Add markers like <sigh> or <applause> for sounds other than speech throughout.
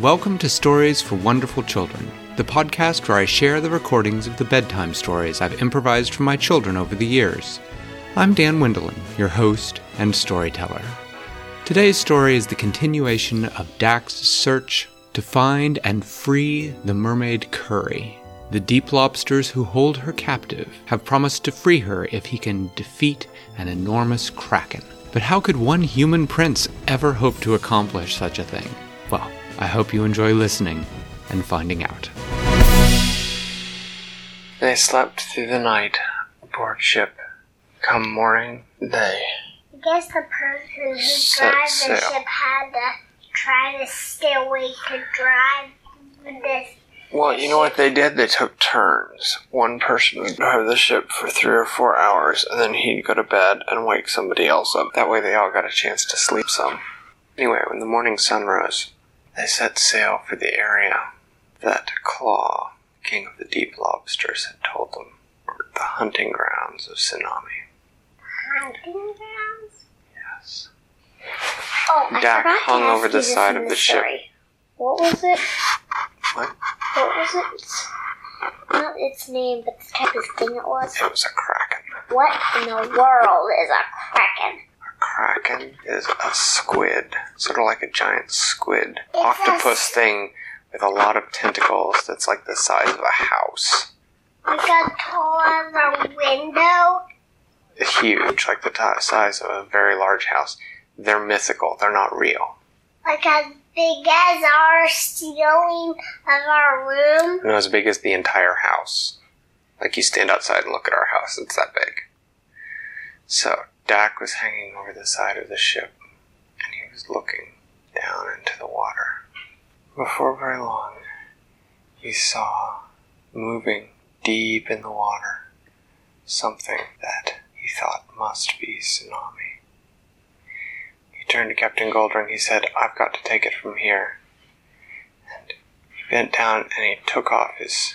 Welcome to Stories for Wonderful Children, the podcast where I share the recordings of the bedtime stories I've improvised for my children over the years. I'm Dan Wendelin, your host and storyteller. Today's story is the continuation of Dak's search to find and free the mermaid Curry. The deep lobsters who hold her captive have promised to free her if he can defeat an enormous kraken. But how could one human prince ever hope to accomplish such a thing? Well, I hope you enjoy listening and finding out. They slept through the night aboard ship. Come morning, they. I guess the person who Set drives the sail. ship had to try to stay awake to drive this. Well, you know what they did? They took turns. One person would drive the ship for three or four hours, and then he'd go to bed and wake somebody else up. That way they all got a chance to sleep some. Anyway, when the morning sun rose, they set sail for the area that Claw, king of the deep lobsters, had told them were the hunting grounds of Tsunami. Hunting grounds? Yes. Oh, I Dak forgot to hung ask over you the this side in of the the ship. story. What was it? What? What was it? Not its name, but the type of thing it was. It was a kraken. What in the world is a kraken? Kraken is a squid, sort of like a giant squid It's a octopus s- thing with a lot of tentacles that's like the size of a house. Like a tall window? Huge, like the ti size of a very large house. They're mythical, they're not real. Like as big as our ceiling of our room? And as big as the entire house. Like you stand outside and look at our house, it's that big. So, Dak was hanging over the side of the ship, and he was looking down into the water. Before very long, he saw moving deep in the water something that he thought must be tsunami. He turned to Captain Goldring. He said, I've got to take it from here. And he bent down and he took off his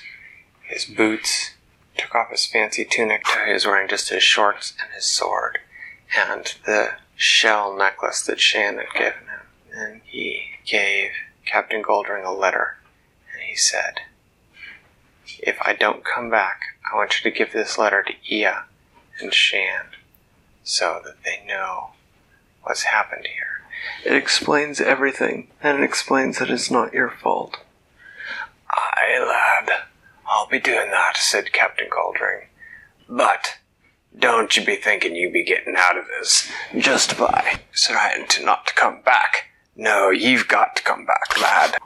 his boots, took off his fancy tunic. He was wearing just his shorts and his sword, and the shell necklace that Shan had given him. And he gave Captain Goldring a letter, and he said, If I don't come back, I want you to give this letter to Ia and Shan so that they know what's happened here. It explains everything, and it explains that it's not your fault. Aye, lad. I'll be doing that, said Captain Goldring. But don't you be thinking you be getting out of this just by trying to not to come back. No, you've got to come back, lad.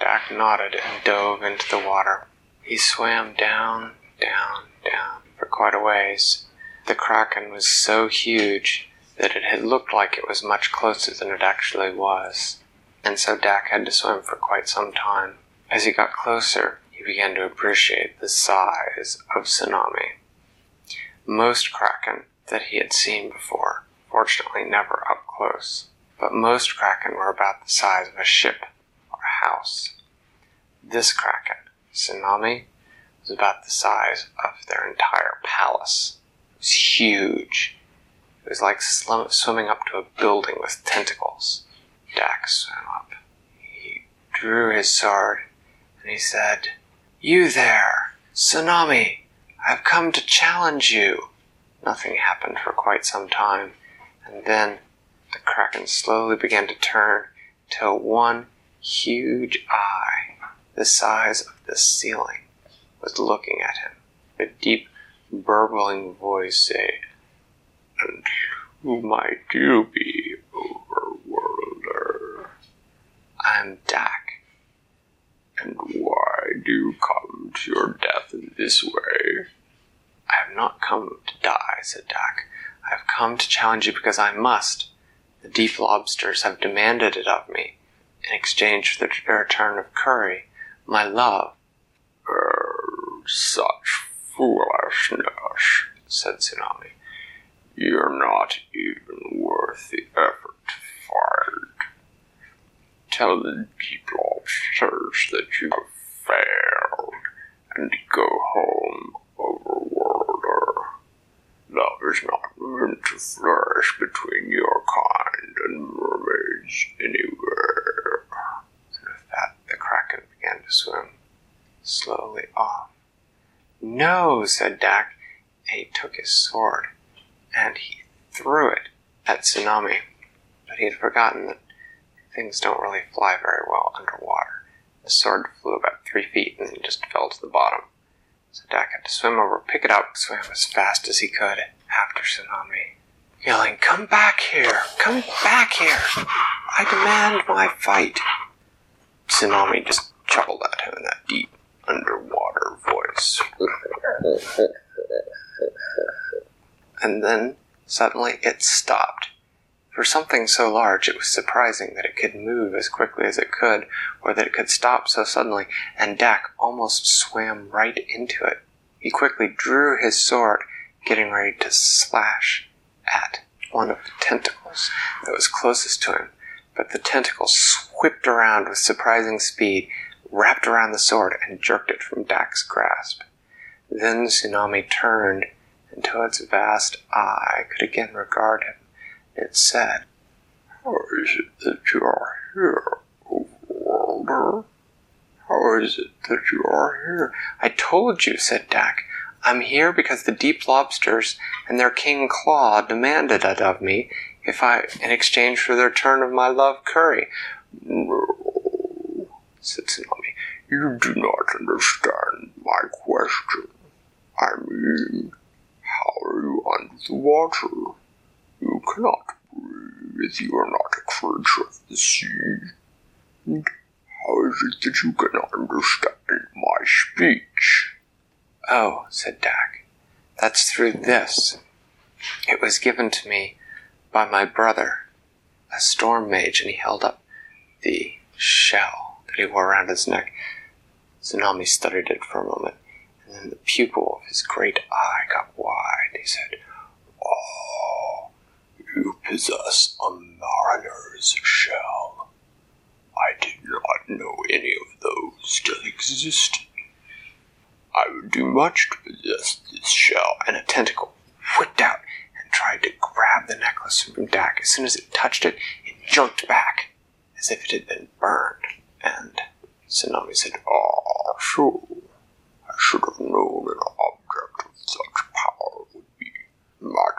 Dak nodded and dove into the water. He swam down, down, down for quite a ways. The kraken was so huge that it had looked like it was much closer than it actually was, and so Dak had to swim for quite some time. As he got closer, he began to appreciate the size of Tsunami. Most kraken that he had seen before, fortunately never up close, but most kraken were about the size of a ship or a house. This kraken, Tsunami, was about the size of their entire palace. It was huge. It was like slim- swimming up to a building with tentacles. Dak swam up. He drew his sword and he said, You there, Tsunami, I've come to challenge you. Nothing happened for quite some time, and then the kraken slowly began to turn till one huge eye, the size of the ceiling, was looking at him. A deep, burbling voice said, And who might you be, overworlder? I'm Dak. And why do you come to your death in this way? I have not come to die, said Dak. I have come to challenge you because I must. The deep lobsters have demanded it of me in exchange for the return of Curry, my love. Er, such foolishness, said Tsunami. You're not even worth the effort to fight. Tell the deep lobsters that you have failed and go home, overworlder. Love is not meant to flourish between your kind and mermaids anywhere. And with that, the kraken began to swim slowly off. No, said Dak, and he took his sword and he threw it at Tsunami. But he had forgotten that things don't really fly very well underwater. The sword flew about three feet and just fell to the bottom. So Dak had to swim over, pick it up, swim as fast as he could after Tsunami, yelling, Come back here! Come back here! I demand my fight! Tsunami just chuckled at him in that deep underwater voice. <laughs> and then suddenly it stopped. For something so large, it was surprising that it could move as quickly as it could, or that it could stop so suddenly, and Dak almost swam right into it. He quickly drew his sword, getting ready to slash at one of the tentacles that was closest to him, but the tentacle whipped around with surprising speed, wrapped around the sword, and jerked it from Dak's grasp. Then Tsunami turned, and to its vast eye could again regard him it said, How is it that you are here, Overworlder? How is it that you are here? I told you, said Dak. I'm here because the deep lobsters and their king Claw demanded it of me if I in exchange for the return of my love curry. No, said Tsunami. You do not understand my question. I mean, how are you under the water? Cannot breathe. You are not a creature of the sea. And how is it that you cannot understand my speech? Oh, said Dak, that's through this. It was given to me by my brother, a storm mage, and he held up the shell that he wore around his neck. Tsunami studied it for a moment, and then the pupil of his great eye got wide. He said, Oh, you possess a mariner's shell. I did not know any of those still existed. I would do much to possess this shell. And a tentacle whipped out and tried to grab the necklace from Dak. As soon as it touched it, it jerked back as if it had been burned. And Tsunami said, Ah, so I should have known an object of such power would be protected.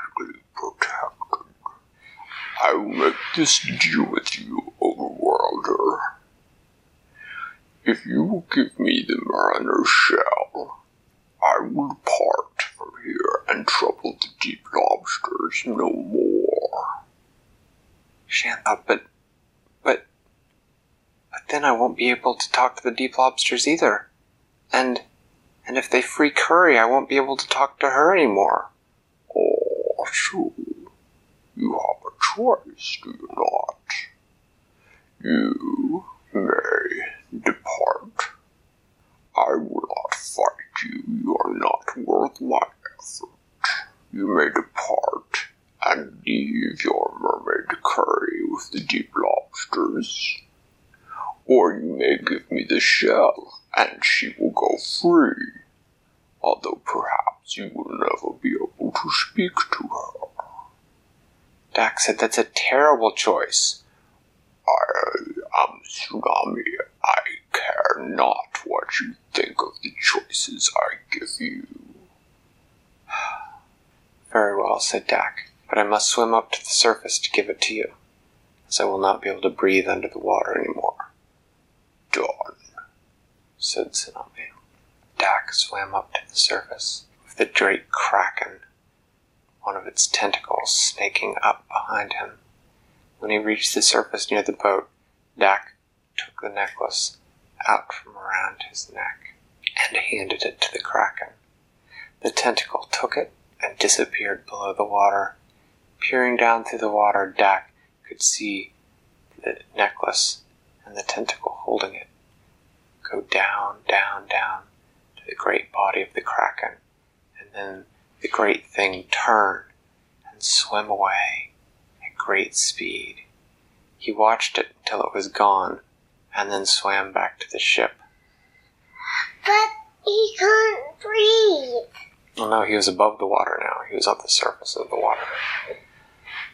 I will make this deal with you, Overworlder. If you will give me the mariner's shell, I will part from here and trouble the deep lobsters no more. Shan thought, but, but, but then I won't be able to talk to the deep lobsters either. And, and if they free Curry, I won't be able to talk to her anymore. Oh, so you choice, do you not? You may depart. I will not fight you. You are not worth my effort. You may depart and leave your mermaid curry with the deep lobsters. Or you may give me the shell and she will go free. Although perhaps you will never be able to speak to Dak said, That's a terrible choice. I um, am Tsunami. I care not what you think of the choices I give you. Very well, said Dak, but I must swim up to the surface to give it to you, as I will not be able to breathe under the water any more. Done, said Tsunami. Dak swam up to the surface with the great kraken, one of its tentacles snaking up behind him. When he reached the surface near the boat, Dak took the necklace out from around his neck and handed it to the kraken. The tentacle took it and disappeared below the water. Peering down through the water, Dak could see the necklace and the tentacle holding it go down, down, down to the great body of the kraken, and then the great thing turn and swim away at great speed. He watched it until it was gone, and then swam back to the ship. But he couldn't breathe. Well, no, he was above the water now. He was on the surface of the water.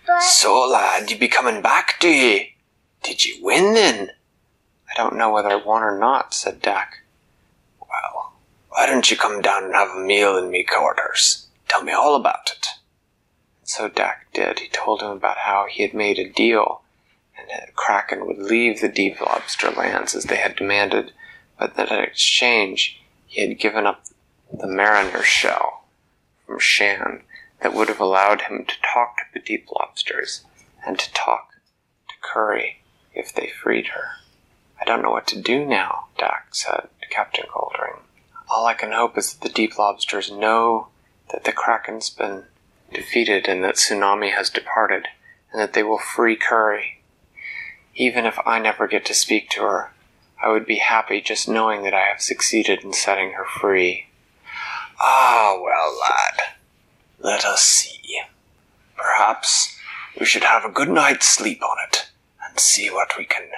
But So, lad, you be coming back, do ye? Did you win then? I don't know whether I won or not, said Dak. Well, why don't you come down and have a meal in me quarters? Tell me all about it. So Dak did. He told him about how he had made a deal, and that Kraken would leave the deep lobster lands as they had demanded, but that in exchange he had given up the mariner shell from Shan that would have allowed him to talk to the deep lobsters and to talk to Curry if they freed her. I don't know what to do now, Dak said to Captain Goldring. All I can hope is that the deep lobsters know that the Kraken's been defeated and that Tsunami has departed, and that they will free Curry. Even if I never get to speak to her, I would be happy just knowing that I have succeeded in setting her free. Ah, well, lad, let us see. Perhaps we should have a good night's sleep on it and see what we can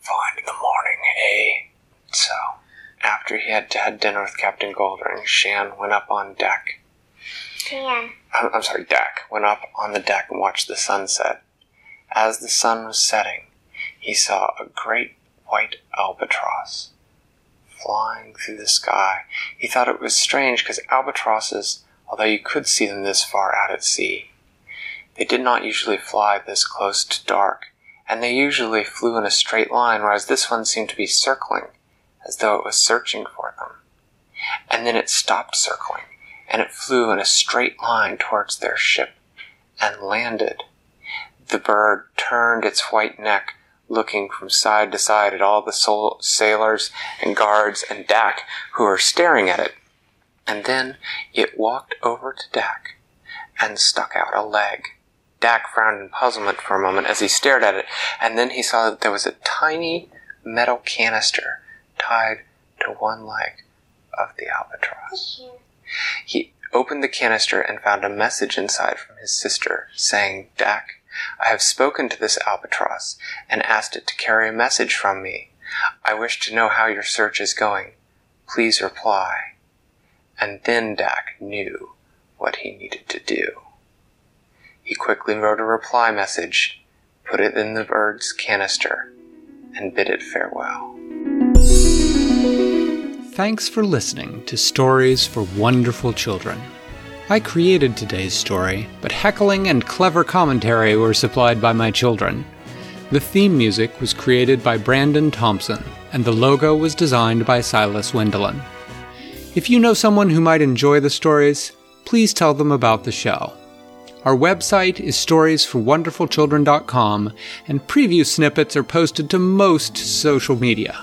find in the morning, eh? So, after he had had dinner with Captain Goldring, Shan went up on deck. I'm, I'm sorry, Dak went up on the deck and watched the sunset. As the sun was setting, he saw a great white albatross flying through the sky. He thought it was strange because albatrosses, although you could see them this far out at sea, they did not usually fly this close to dark, and they usually flew in a straight line, whereas this one seemed to be circling, as though it was searching for them. And then it stopped circling, and it flew in a straight line towards their ship, and landed. The bird turned its white neck looking from side to side at all the sol- sailors and guards and Dak who were staring at it. And then it walked over to Dak and stuck out a leg. Dak frowned in puzzlement for a moment as he stared at it, and then he saw that there was a tiny metal canister tied to one leg of the albatross. He opened the canister and found a message inside from his sister saying, Dak, I have spoken to this albatross and asked it to carry a message from me. I wish to know how your search is going. Please reply. And then Dak knew what he needed to do. He quickly wrote a reply message, put it in the bird's canister, and bid it farewell. Thanks for listening to Stories for Wonderful Children. I created today's story, but heckling and clever commentary were supplied by my children. The theme music was created by Brandon Thompson, and the logo was designed by Silas Wendelin. If you know someone who might enjoy the stories, please tell them about the show. Our website is storiesforwonderfulchildren.com, and preview snippets are posted to most social media.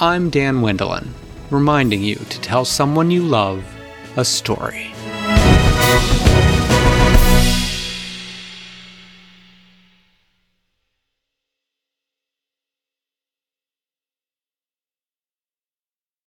I'm Dan Wendelin, reminding you to tell someone you love a story.